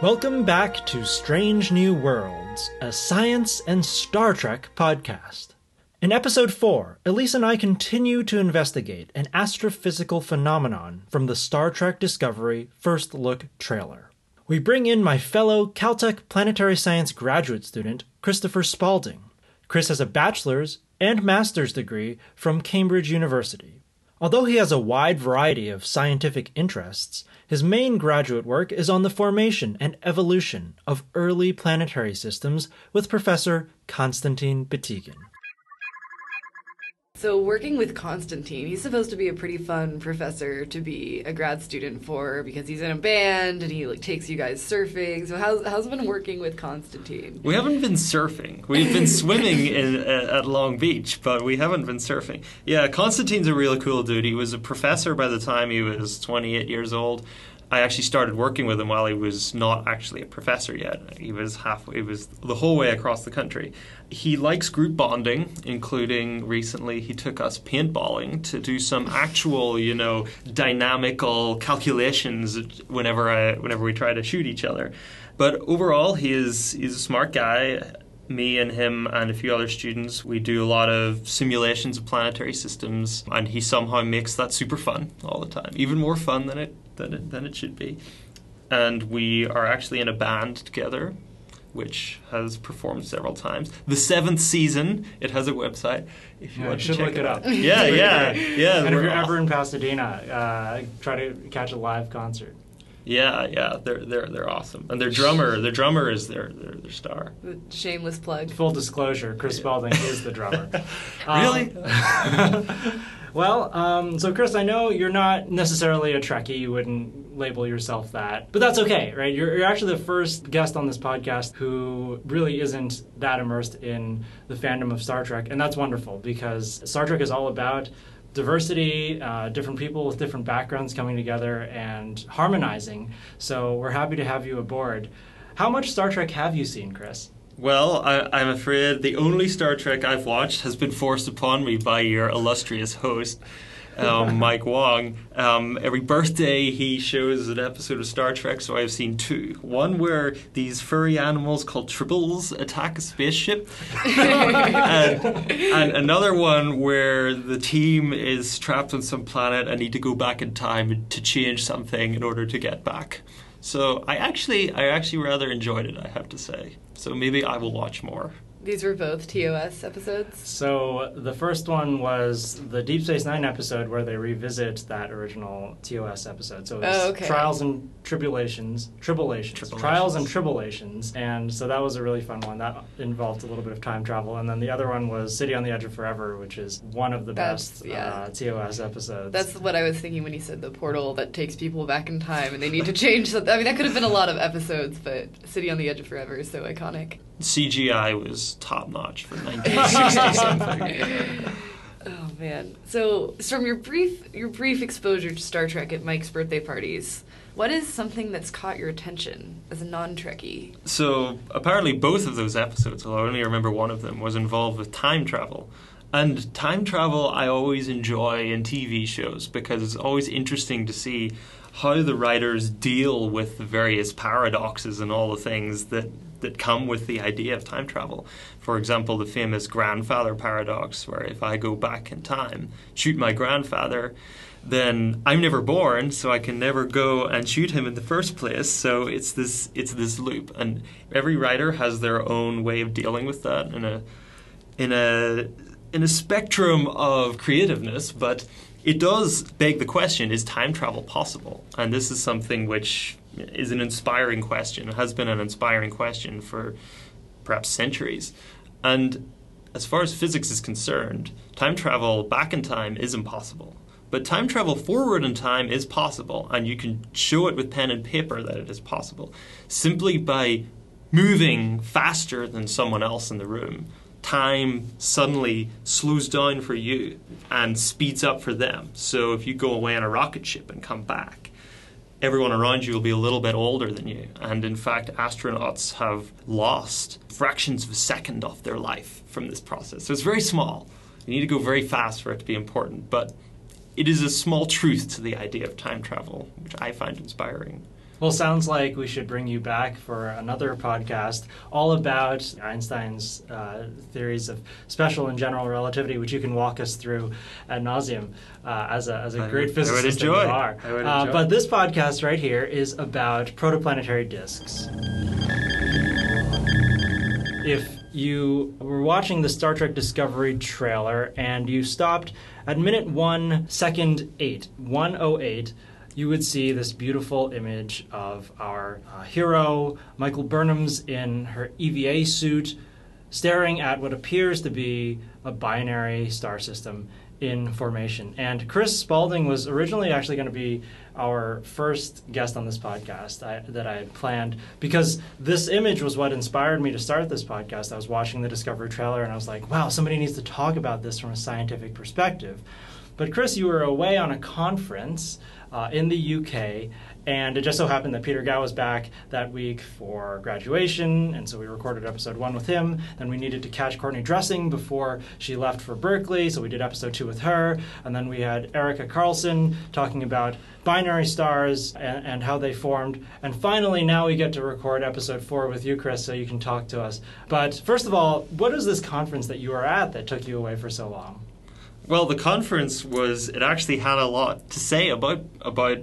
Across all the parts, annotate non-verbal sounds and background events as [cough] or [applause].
Welcome back to Strange New Worlds, a science and Star Trek podcast. In episode 4, Elise and I continue to investigate an astrophysical phenomenon from the Star Trek Discovery First Look trailer. We bring in my fellow Caltech planetary science graduate student, Christopher Spalding. Chris has a bachelor's and master's degree from Cambridge University. Although he has a wide variety of scientific interests, his main graduate work is on the formation and evolution of early planetary systems with Professor Konstantin Batygin. So, working with Konstantin, he's supposed to be a pretty fun professor to be a grad student for because he's in a band and he like takes you guys surfing. So, how's how's it been working with Konstantin? We haven't been surfing. We've been [laughs] swimming in, uh, at Long Beach, but we haven't been surfing. Yeah, Konstantin's a really cool dude. He was a professor by the time he was 28 years old. I actually started working with him while he was not actually a professor yet. He was halfway, he was the whole way across the country. He likes group bonding, including recently he took us paintballing to do some actual, you know, dynamical calculations whenever I, whenever we try to shoot each other. But overall, he is he's a smart guy me and him and a few other students, we do a lot of simulations of planetary systems, and he somehow makes that super fun all the time, even more fun than it than it, than it should be. And we are actually in a band together, which has performed several times. The seventh season, it has a website. If you yeah, want to check look it up. Yeah, yeah, yeah. And if you're ever in Pasadena, uh, try to catch a live concert. Yeah, yeah, they're they're they're awesome, and their drummer, their drummer is their their, their star. The shameless plug. Full disclosure: Chris yeah. Spalding is the drummer. [laughs] really? Um, [laughs] [laughs] well, um, so Chris, I know you're not necessarily a Trekkie. You wouldn't label yourself that, but that's okay, right? You're, you're actually the first guest on this podcast who really isn't that immersed in the fandom of Star Trek, and that's wonderful because Star Trek is all about diversity, uh, different people with different backgrounds coming together and harmonizing. So we're happy to have you aboard. How much Star Trek have you seen, Chris? Well, I, am afraid the only Star Trek I've watched has been forced upon me by your illustrious host um, [laughs] Mike Wong. Um, every birthday, he shows an episode of Star Trek, so I've seen two. One where these furry animals called tribbles attack a spaceship, [laughs] and, and, another one where the team is trapped on some planet and need to go back in time to change something in order to get back. So I actually, I actually rather enjoyed it. I have to say. So maybe I will watch more. These were both TOS episodes. So the first one was the Deep Space Nine episode where they revisit that original TOS episode. So it's oh, okay. Trials and Tribulations, Tribulations, Tribulations, Trials and Tribulations, and so that was a really fun one. That involved a little bit of time travel, and then the other one was City on the Edge of Forever, which is one of the That's, best yeah. uh, TOS episodes. That's what I was thinking when you said the portal that takes people back in time, and they need to change something. I mean, that could have been a lot of episodes, but City on the Edge of Forever is so iconic. CGI was top notch for [laughs] 1960 something. Oh man! So, from your brief your brief exposure to Star Trek at Mike's birthday parties, what is something that's caught your attention as a non-Trekkie? So, apparently, both of those episodes, although I only remember one of them, was involved with time travel. And time travel, I always enjoy in TV shows because it's always interesting to see how the writers deal with the various paradoxes and all the things that that come with the idea of time travel. For example, the famous grandfather paradox, where if I go back in time, shoot my grandfather, then I'm never born, so I can never go and shoot him in the first place. So it's this it's this loop, and every writer has their own way of dealing with that in a in a in a spectrum of creativeness, but it does beg the question: Is time travel possible? And this is something which is an inspiring question. It has been an inspiring question for perhaps centuries. And as far as physics is concerned, time travel back in time is impossible. But time travel forward in time is possible, and you can show it with pen and paper that it is possible simply by moving faster than someone else in the room. Time suddenly slows down for you and speeds up for them. So if you go away on a rocket ship and come back, everyone around you will be a little bit older than you. And in fact, astronauts have lost fractions of a second off their life from this process. So it's very small. You need to go very fast for it to be important. But it is a small truth to the idea of time travel, which I find inspiring. Well, sounds like we should bring you back for another podcast all about Einstein's uh, theories of special and general relativity, which you can walk us through ad nauseum uh, as a, as a I great would- I physicist would that you enjoy. are. I would Uh, but this podcast right here is about protoplanetary disks. If you were watching the Star Trek Discovery trailer and you stopped at minute one, second eight, 108, you would see this beautiful image of our uh, hero, Michael Burnham's in her EVA suit, staring at what appears to be a binary star system in formation. And Chris Spalding was originally actually going to be our first guest on this podcast I, that I had planned because this image was what inspired me to start this podcast. I was watching the Discovery trailer and I was like, wow, somebody needs to talk about this from a scientific perspective. But Chris, you were away on a conference uh, in the UK, and it just so happened that Peter Gao was back that week for graduation, and so we recorded episode one with him. Then we needed to catch Courtney Dressing before she left for Berkeley, so we did episode two with her. And then we had Erica Carlson talking about binary stars and, and how they formed. And finally, now we get to record episode four with you, Chris, so you can talk to us. But first of all, what is this conference that you were at that took you away for so long? Well, the conference was it actually had a lot to say about about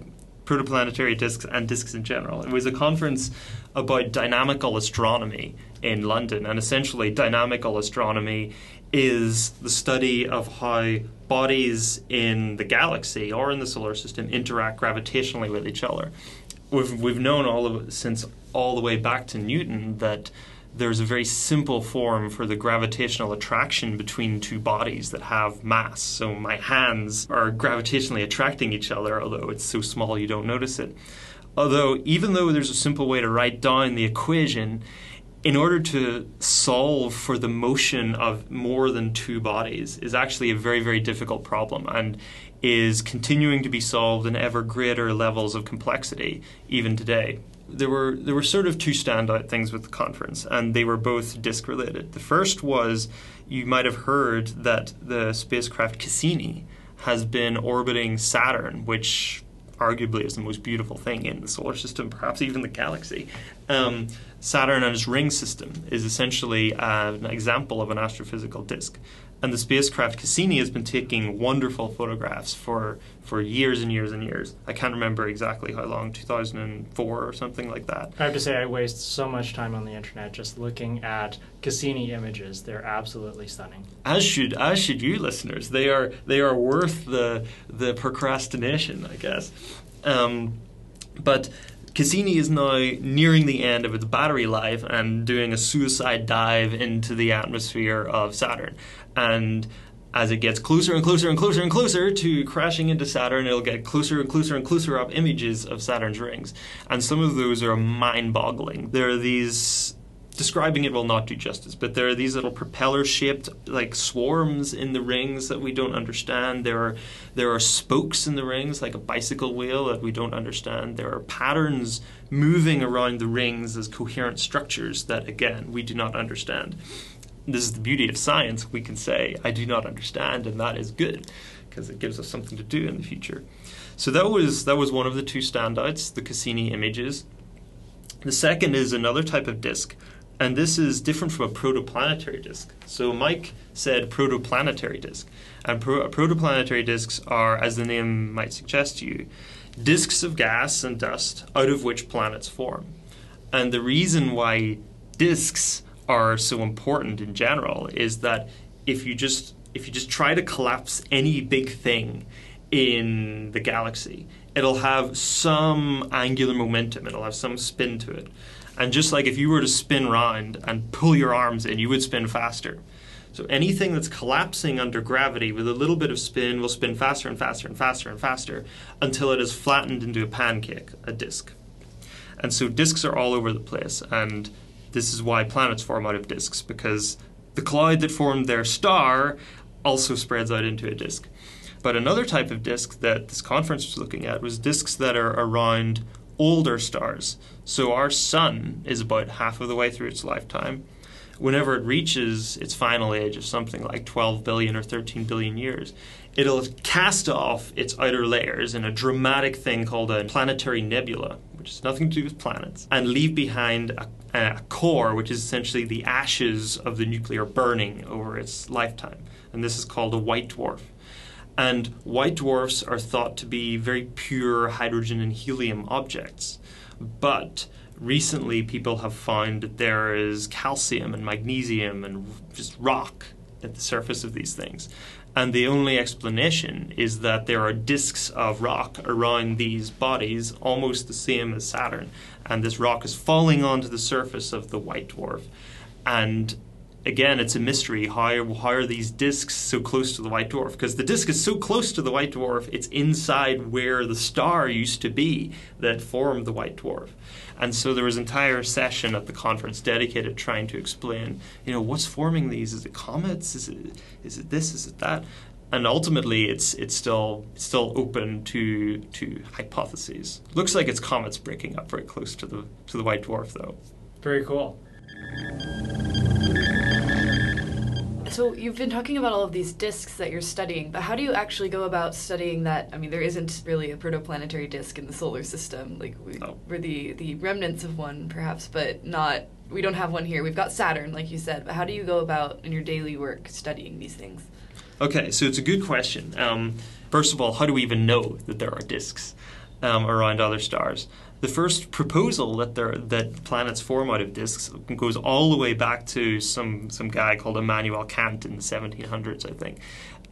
protoplanetary disks and disks in general. It was a conference about dynamical astronomy in London, and essentially, dynamical astronomy is the study of how bodies in the galaxy or in the solar system interact gravitationally with each other. We've we've known all of since all the way back to Newton that there's a very simple form for the gravitational attraction between two bodies that have mass. So my hands are gravitationally attracting each other, although it's so small you don't notice it. Although, even though there's a simple way to write down the equation, in order to solve for the motion of more than two bodies is actually a very, very difficult problem and is continuing to be solved in ever greater levels of complexity even today there were there were sort of two standout things with the conference, and they were both disk related. The first was you might have heard that the spacecraft Cassini has been orbiting Saturn, which arguably is the most beautiful thing in the solar system, perhaps even the galaxy. Um, Saturn and its ring system is essentially an example of an astrophysical disk. And the spacecraft Cassini has been taking wonderful photographs for, for years and years and years. I can't remember exactly how long, 2004 or something like that. I have to say, I waste so much time on the internet just looking at Cassini images. They're absolutely stunning. As should as should you listeners. They are they are worth the the procrastination, I guess. Um, but Cassini is now nearing the end of its battery life and doing a suicide dive into the atmosphere of Saturn. And as it gets closer and closer and closer and closer to crashing into Saturn, it'll get closer and closer and closer up images of Saturn's rings. And some of those are mind boggling. There are these describing it will not do justice, but there are these little propeller-shaped like swarms in the rings that we don't understand. There are there are spokes in the rings like a bicycle wheel that we don't understand. There are patterns moving around the rings as coherent structures that again we do not understand. This is the beauty of science. We can say I do not understand, and that is good because it gives us something to do in the future. So that was that was one of the two standouts, the Cassini images. The second is another type of disk and this is different from a protoplanetary disk. So Mike said protoplanetary disk, and pro- protoplanetary disks are, as the name might suggest to you, disks of gas and dust out of which planets form. And the reason why disks are so important in general is that if you just if you just try to collapse any big thing in the galaxy, it'll have some angular momentum, it'll have some spin to it. And just like if you were to spin round and pull your arms in, you would spin faster. So anything that's collapsing under gravity with a little bit of spin will spin faster and faster and faster and faster until it is flattened into a pancake, a disk. And so disks are all over the place, and this is why planets form out of disks because the cloud that formed their star also spreads out into a disk. But another type of disk that this conference was looking at was disks that are around older stars. So our sun is about half of the way through its lifetime. Whenever it reaches its final age of something like 12 billion or 13 billion years, it'll cast off its outer layers in a dramatic thing called a planetary nebula, which has nothing to do with planets, and leave behind a, a core, which is essentially the ashes of the nuclear burning over its lifetime. And this is called a white dwarf. And white dwarfs are thought to be very pure hydrogen and helium objects. But recently, people have found that there is calcium and magnesium and just rock at the surface of these things. And the only explanation is that there are disks of rock around these bodies, almost the same as Saturn. And this rock is falling onto the surface of the white dwarf. And again, it's a mystery. How, how are these disks so close to the white dwarf? Because the disk is so close to the white dwarf, it's inside where the star used to be that formed the white dwarf. And so there was an entire session at the conference dedicated trying to explain, you know, what's forming these? Is it comets? Is it is it this? Is it that? And ultimately, it's it's still still open to to hypotheses. Looks like it's comets breaking up very close to the to the white dwarf, though. Very cool. So you've been talking about all of these disks that you're studying, but how do you actually go about studying that? I mean, there isn't really a protoplanetary disk in the solar system. Like we, Oh. we're the the remnants of one, perhaps, but not. We don't have one here. We've got Saturn, like you said. But how do you go about in your daily work studying these things? Okay, so it's a good question. Um, first of all, how do we even know that there are disks um, around other stars? The first proposal that there that planets form out of disks goes all the way back to some some guy called Immanuel Kant in the 1700s, I think.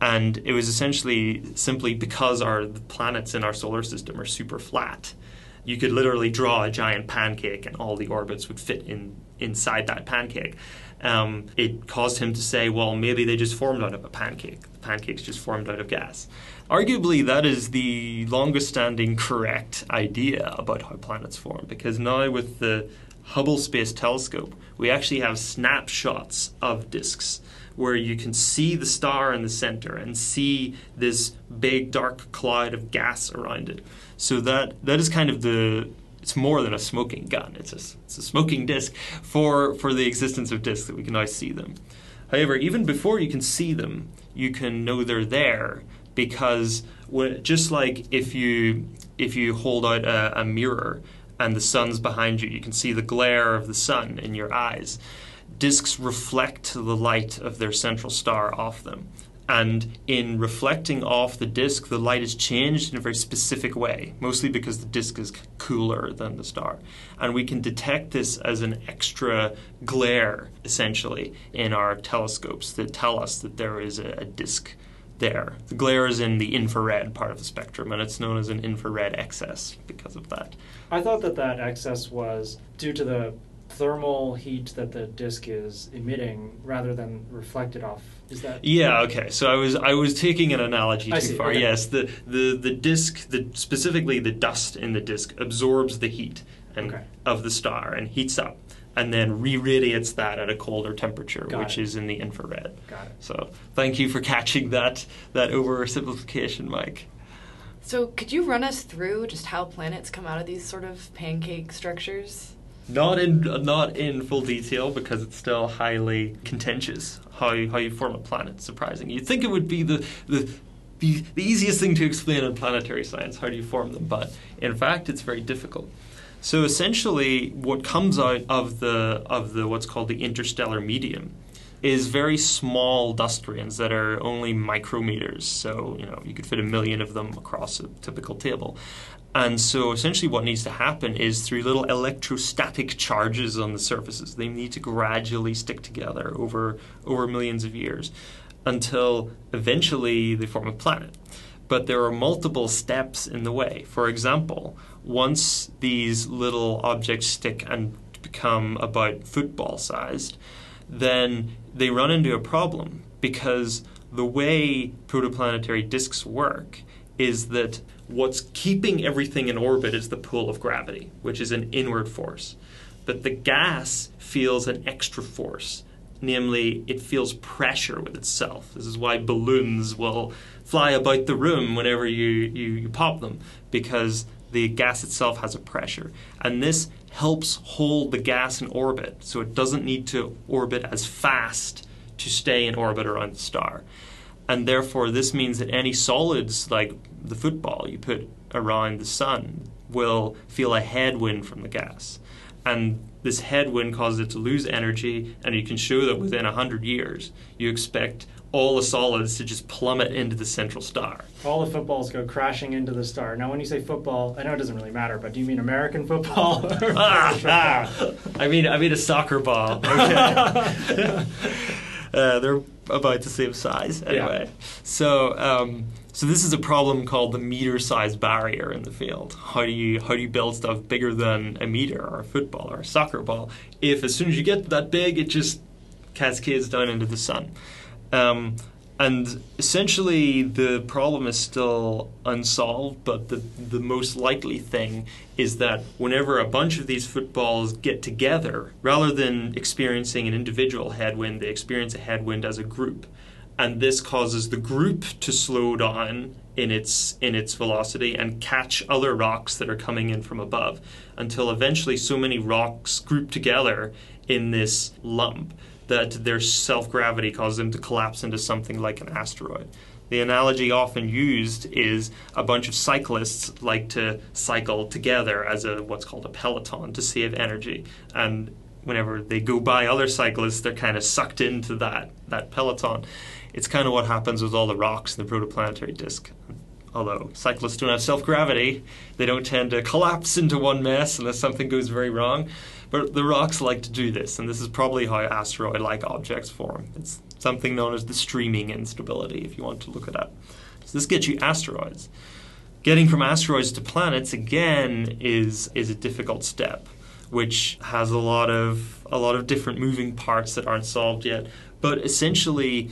And it was essentially simply because our planets in our solar system are super flat. You could literally draw a giant pancake, and all the orbits would fit in inside that pancake. Um, it caused him to say, well, maybe they just formed out of a pancake. The pancake's just formed out of gas. Arguably, that is the longest standing correct idea about how planets form, because now with the Hubble Space Telescope, we actually have snapshots of disks where you can see the star in the center and see this big dark cloud of gas around it. So that that is kind of the it's more than a smoking gun. It's a, it's a smoking disk for, for the existence of disks that we can now see them. However, even before you can see them, you can know they're there because just like if you if you hold out a, a mirror and the sun's behind you, you can see the glare of the sun in your eyes. Disks reflect the light of their central star off them. And in reflecting off the disk, the light is changed in a very specific way, mostly because the disk is cooler than the star. And we can detect this as an extra glare, essentially, in our telescopes that tell us that there is a, a disk there. The glare is in the infrared part of the spectrum, and it's known as an infrared excess because of that. I thought that that excess was due to the thermal heat that the disk is emitting rather than reflected off. Is that Yeah. Okay. So I was I was taking an analogy I too see, far. okay. Yes. The the the disk, the specifically the dust in the disk absorbs the heat and Okay. of the star and heats up, and then re-radiates that at a colder temperature, Got which it. is in the infrared. Got it. So thank you for catching that that oversimplification, Mike. So could you run us through just how planets come out of these sort of pancake structures? Not in not in full detail because it's still highly contentious how how you form a planet. Surprising. You'd think it would be the the the, easiest thing to explain in planetary science. How do you form them? But in fact, it's very difficult. So essentially, what comes out of the of the what's called the interstellar medium is very small dust grains that are only micrometers. So you know you could fit a million of them across a typical table. And so essentially what needs to happen is through little electrostatic charges on the surfaces, they need to gradually stick together over over millions of years until eventually they form a planet. But there are multiple steps in the way. For example, once these little objects stick and become about football sized, then they run into a problem because the way protoplanetary disks work is that what's keeping everything in orbit is the pull of gravity, which is an inward force. But the gas feels an extra force, namely, it feels pressure with itself. This is why balloons will fly about the room whenever you, you, you pop them, because the gas itself has a pressure. And this helps hold the gas in orbit, so it doesn't need to orbit as fast to stay in orbit around the star. And therefore, this means that any solids like the football you put around the sun, will feel a headwind from the gas. And this headwind causes it to lose energy, and you can show that within 100 years, you expect all the solids to just plummet into the central star. All the footballs go crashing into the star. Now, when you say football, I know it doesn't really matter, but do you mean American football? [laughs] ah, ah. [laughs] I mean, I mean a soccer ball. [laughs] Okay. uh, they're about the same size anyway. So, um, so this is a problem called the meter-sized barrier in the field. How do you how do you build stuff bigger than a meter or a football or a soccer ball? If as soon as you get that big, it just cascades down into the sun. Um, and essentially, the problem is still unsolved, but the, the most likely thing is that whenever a bunch of these footballs get together, rather than experiencing an individual headwind, they experience a headwind as a group. And this causes the group to slow down in its in its velocity and catch other rocks that are coming in from above until eventually so many rocks group together in this lump that their self gravity causes them to collapse into something like an asteroid. The analogy often used is a bunch of cyclists like to cycle together as a what's called a peloton to save energy. And whenever they go by other cyclists, they're kind of sucked into that, that peloton. It's kind of what happens with all the rocks in the protoplanetary disk. Although cyclists don't have self gravity, they don't tend to collapse into one mess unless something goes very wrong. But the rocks like to do this, and this is probably how asteroid like objects form. It's something known as the streaming instability, if you want to look at that. So this gets you asteroids. Getting from asteroids to planets again is is a difficult step, which has a lot of a lot of different moving parts that aren't solved yet. But essentially,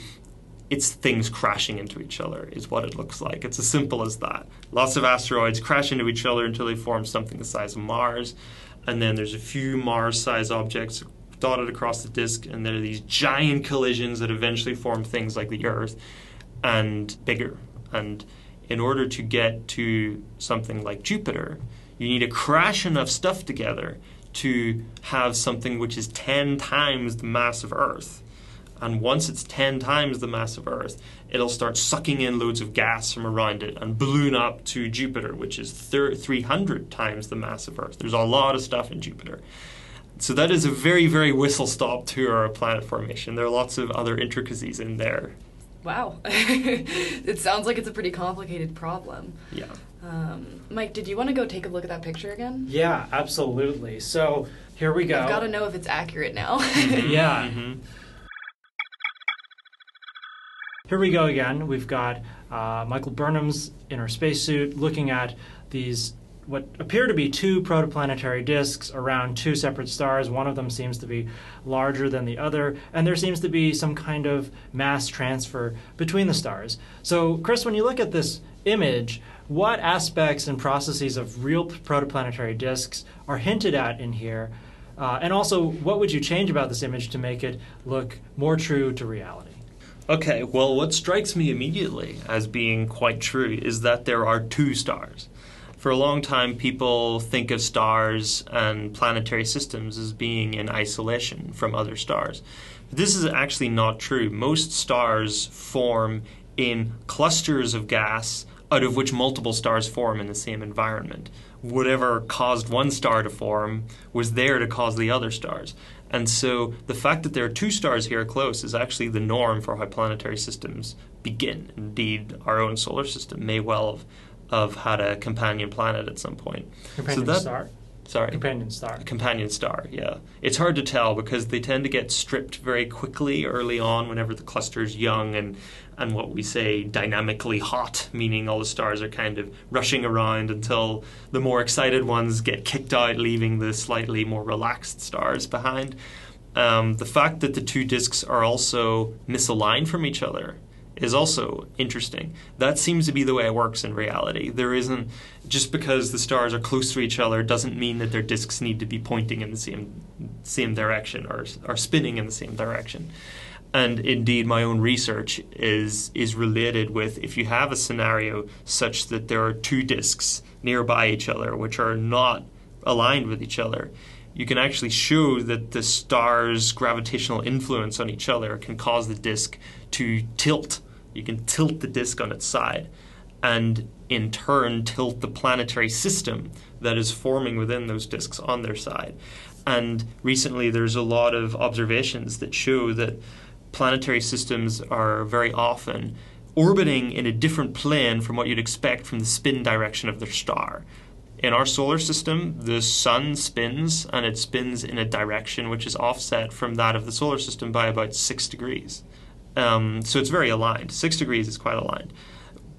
it's things crashing into each other is what it looks like. It's as simple as that. Lots of asteroids crash into each other until they form something the size of Mars and then there's a few Mars-sized objects dotted across the disk, and there are these giant collisions that eventually form things like the Earth and bigger. And in order to get to something like Jupiter, you need to crash enough stuff together to have something which is 10 times the mass of Earth. And once it's 10 times the mass of Earth, it'll start sucking in loads of gas from around it and balloon up to Jupiter, which is 300 times the mass of Earth. There's a lot of stuff in Jupiter. So that is a very, very whistle stop tour of planet formation. There are lots of other intricacies in there. Wow. [laughs] it sounds like it's a pretty complicated problem. Yeah. Um, Mike, did you want to go take a look at that picture again? Yeah, absolutely. So here we go. I've got to know if it's accurate now. [laughs] yeah. Mm-hmm. Here we go again. We've got uh, Michael Burnham's inner spacesuit looking at these what appear to be two protoplanetary disks around two separate stars. One of them seems to be larger than the other, and there seems to be some kind of mass transfer between the stars. So, Chris, when you look at this image, what aspects and processes of real protoplanetary disks are hinted at in here? Uh, and also, what would you change about this image to make it look more true to reality? Okay, well, what strikes me immediately as being quite true is that there are two stars. For a long time, people think of stars and planetary systems as being in isolation from other stars. But this is actually not true. Most stars form in clusters of gas out of which multiple stars form in the same environment. Whatever caused one star to form was there to cause the other stars. And so the fact that there are two stars here close is actually the norm for how planetary systems begin. Indeed, our own solar system may well have, have had a companion planet at some point. Companion so that, star? Sorry? Companion star. Companion star, yeah. It's hard to tell because they tend to get stripped very quickly early on whenever the cluster is young and and what we say dynamically hot, meaning all the stars are kind of rushing around until the more excited ones get kicked out, leaving the slightly more relaxed stars behind. Um, the fact that the two disks are also misaligned from each other is also interesting. That seems to be the way it works in reality. There isn't just because the stars are close to each other doesn't mean that their disks need to be pointing in the same same direction or are spinning in the same direction and indeed my own research is is related with if you have a scenario such that there are two disks nearby each other which are not aligned with each other you can actually show that the star's gravitational influence on each other can cause the disk to tilt you can tilt the disk on its side and in turn tilt the planetary system that is forming within those disks on their side. And recently, there's a lot of observations that show that planetary systems are very often orbiting in a different plane from what you'd expect from the spin direction of their star. In our solar system, the sun spins and it spins in a direction which is offset from that of the solar system by about six degrees. Um, so it's very aligned. Six degrees is quite aligned.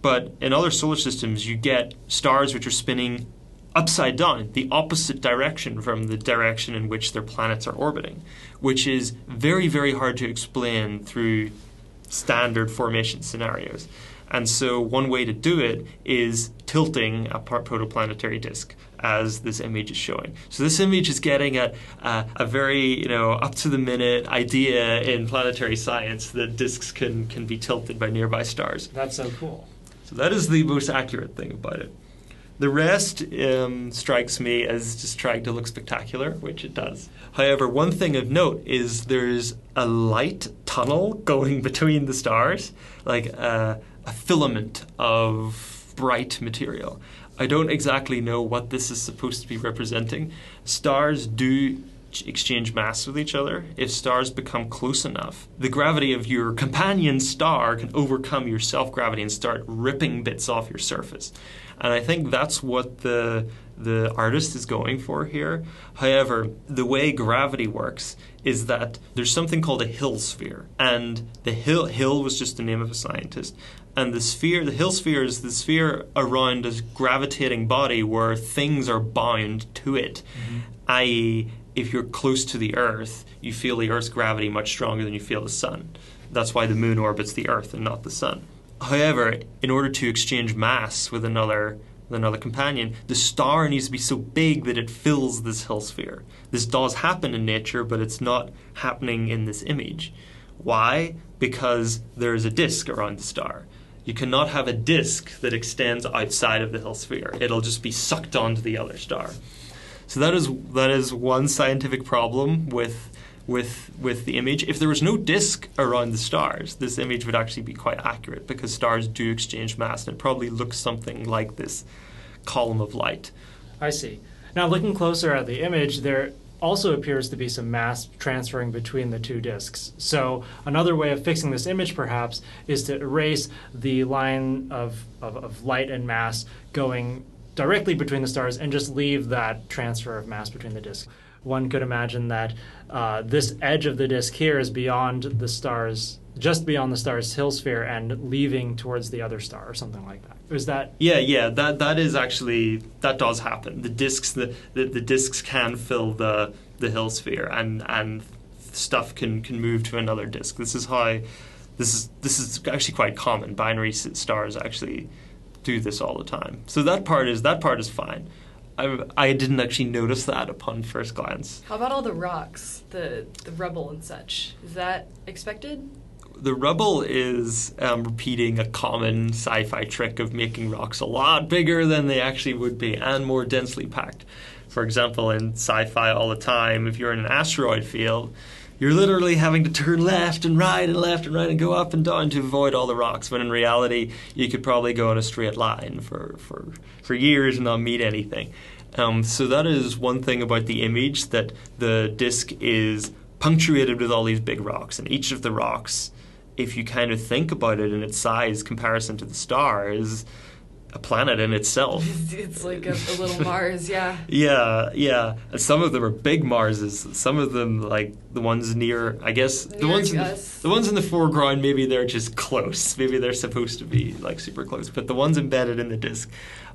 But in other solar systems, you get stars which are spinning upside down, the opposite direction from the direction in which their planets are orbiting, which is very, very hard to explain through standard formation scenarios. And so, one way to do it is tilting a protoplanetary disk, as this image is showing. So, this image is getting at uh, a very, you know, up to the minute idea in planetary science that disks can can be tilted by nearby stars. That's so cool. So that is the most accurate thing about it. The rest um, strikes me as just trying to look spectacular, which it does. However, one thing of note is there's a light tunnel going [laughs] between the stars, like a, a filament of bright material. I don't exactly know what this is supposed to be representing. Stars do exchange mass with each other, if stars become close enough, the gravity of your companion star can overcome your self gravity and start ripping bits off your surface. And I think that's what the the artist is going for here. However, the way gravity works is that there's something called a Hill sphere, and the Hill Hill was just the name of a scientist. And the sphere, the Hill sphere, is the sphere around a gravitating body where things are bound to it, mm-hmm. i.e., if you're close to the Earth, you feel the Earth's gravity much stronger than you feel the sun. That's why the moon orbits the Earth and not the sun. However, in order to exchange mass with another with another companion, the star needs to be so big that it fills this Hill sphere. This does happen in nature, but it's not happening in this image. Why? Because there is a disk around the star. You cannot have a disk that extends outside of the Hill sphere. It'll just be sucked onto the other star. So that is that is one scientific problem with with with the image. If there was no disk around the stars, this image would actually be quite accurate because stars do exchange mass, and it probably looks something like this column of light. I see. Now, looking closer at the image, there also appears to be some mass transferring between the two disks. So, another way of fixing this image, perhaps, is to erase the line of, of, of light and mass going directly between the stars and just leave that transfer of mass between the disks. One could imagine that uh, this edge of the disk here is beyond the stars, just beyond the star's Hill sphere, and leaving towards the other star, or something like that. Is that? Yeah, yeah. That that is actually that does happen. The disks, the, the, the disks can fill the the Hill sphere, and and stuff can can move to another disk. This is how. This is this is actually quite common. Binary stars actually do this all the time. So that part is that part is fine. I, I didn't actually notice that upon first glance. How about all the rocks, the the rubble and such? Is that expected? The rubble is um, repeating a common sci-fi trick of making rocks a lot bigger than they actually would be and more densely packed. For example, in sci-fi all the time, if you're in an asteroid field, you're literally having to turn left and right and left and right and go up and down to avoid all the rocks. When in reality, you could probably go in a straight line for for for years and not meet anything. Um, so that is one thing about the image that the disc is punctuated with all these big rocks, and each of the rocks, if you kind of think about it in its size comparison to the star, is a planet in itself. [laughs] It's like a, a, little Mars, yeah. yeah, yeah. And some of them are big Marses. Some of them, like the ones near, I guess near the ones in the, the, ones in the foreground, maybe they're just close. Maybe they're supposed to be like super close. But the ones embedded in the disk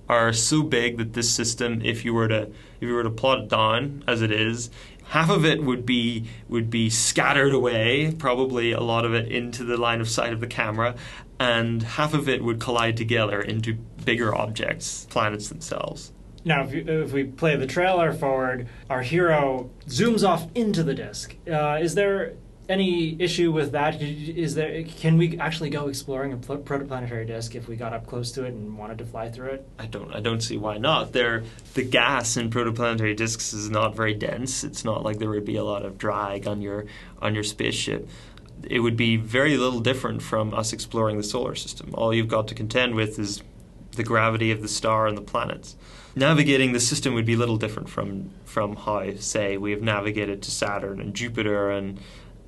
are so big that this system, if you were to if you were to plot it down as it is, half of it would be would be scattered away, probably a lot of it into the line of sight of the camera, and half of it would collide together into bigger objects, planets themselves. Now, if, you, if we play the trailer forward, our hero zooms off into the disk. Uh, is there any issue with that? Is there can we actually go exploring a protoplanetary disk if we got up close to it and wanted to fly through it? I don't. I don't see why not. There, the gas in protoplanetary disks is not very dense. It's not like there would be a lot of drag on your on your spaceship it would be very little different from us exploring the solar system. All you've got to contend with is the gravity of the star and the planets. Navigating the system would be little different from from how, say, we have navigated to Saturn and Jupiter and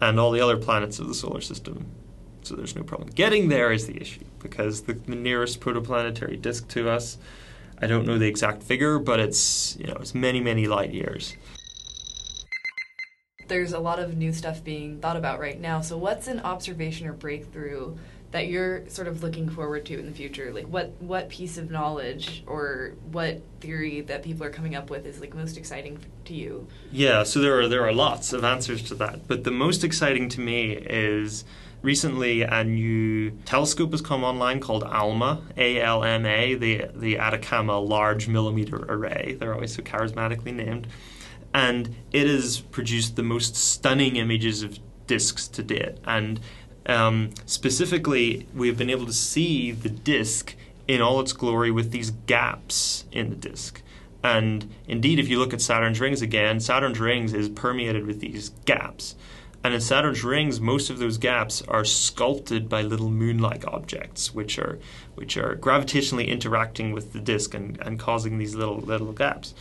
and all the other planets of the solar system. So there's no problem. Getting there is the issue because the, the nearest protoplanetary disk to us, I don't know the exact figure, but it's you know it's many many light years there's a lot of new stuff being thought about right now. So, what's an observation or breakthrough that you're sort of looking forward to in the future? Like, what what piece of knowledge or what theory that people are coming up with is like most exciting to you? Yeah, so there are there are lots of answers to that, but the most exciting to me is recently a new telescope has come online called ALMA, A L M A, the the Atacama Large Millimeter Array. They're always so charismatically named and it has produced the most stunning images of disks to date. And um, specifically, we've been able to see the disk in all its glory with these gaps in the disk. And indeed, if you look at Saturn's rings again, Saturn's rings is permeated with these gaps. And in Saturn's rings, most of those gaps are sculpted by little moon-like objects, which are which are gravitationally interacting with the disk and, and causing these little little gaps.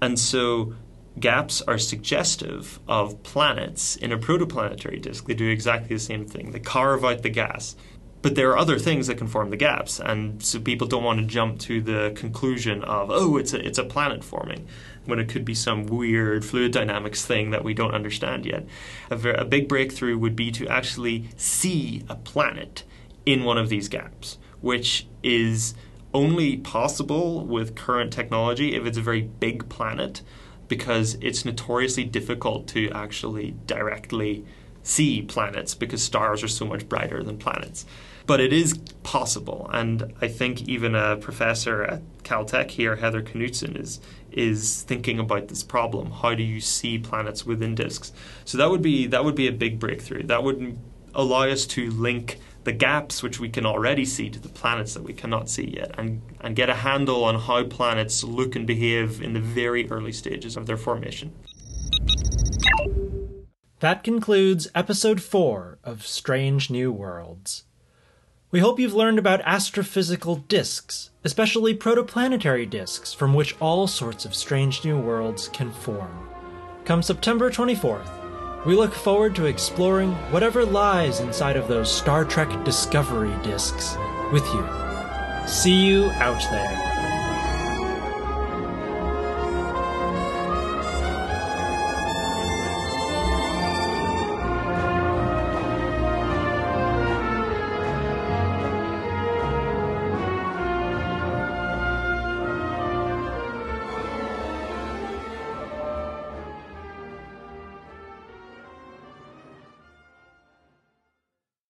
And so gaps are suggestive of planets in a protoplanetary disk. They do exactly the same thing. They carve out the gas. But there are other things that can form the gaps, and so people don't want to jump to the conclusion of, oh, it's a, it's a planet forming, when it could be some weird fluid dynamics thing that we don't understand yet. A, very, a big breakthrough would be to actually see a planet in one of these gaps, which is only possible with current technology if it's a very big planet because it's notoriously difficult to actually directly see planets because stars are so much brighter than planets. But it is possible, and I think even a professor at Caltech here, Heather Knutson, is is thinking about this problem. How do you see planets within disks? So that would be that would be a big breakthrough. That would allow us to link the gaps which we can already see to the planets that we cannot see yet and, and get a handle on how planets look and behave in the very early stages of their formation. That concludes episode 4 of Strange New Worlds. We hope you've learned about astrophysical disks, especially protoplanetary disks from which all sorts of strange new worlds can form. Come September 24th, we look forward to exploring whatever lies inside of those Star Trek Discovery discs with you. See you out there.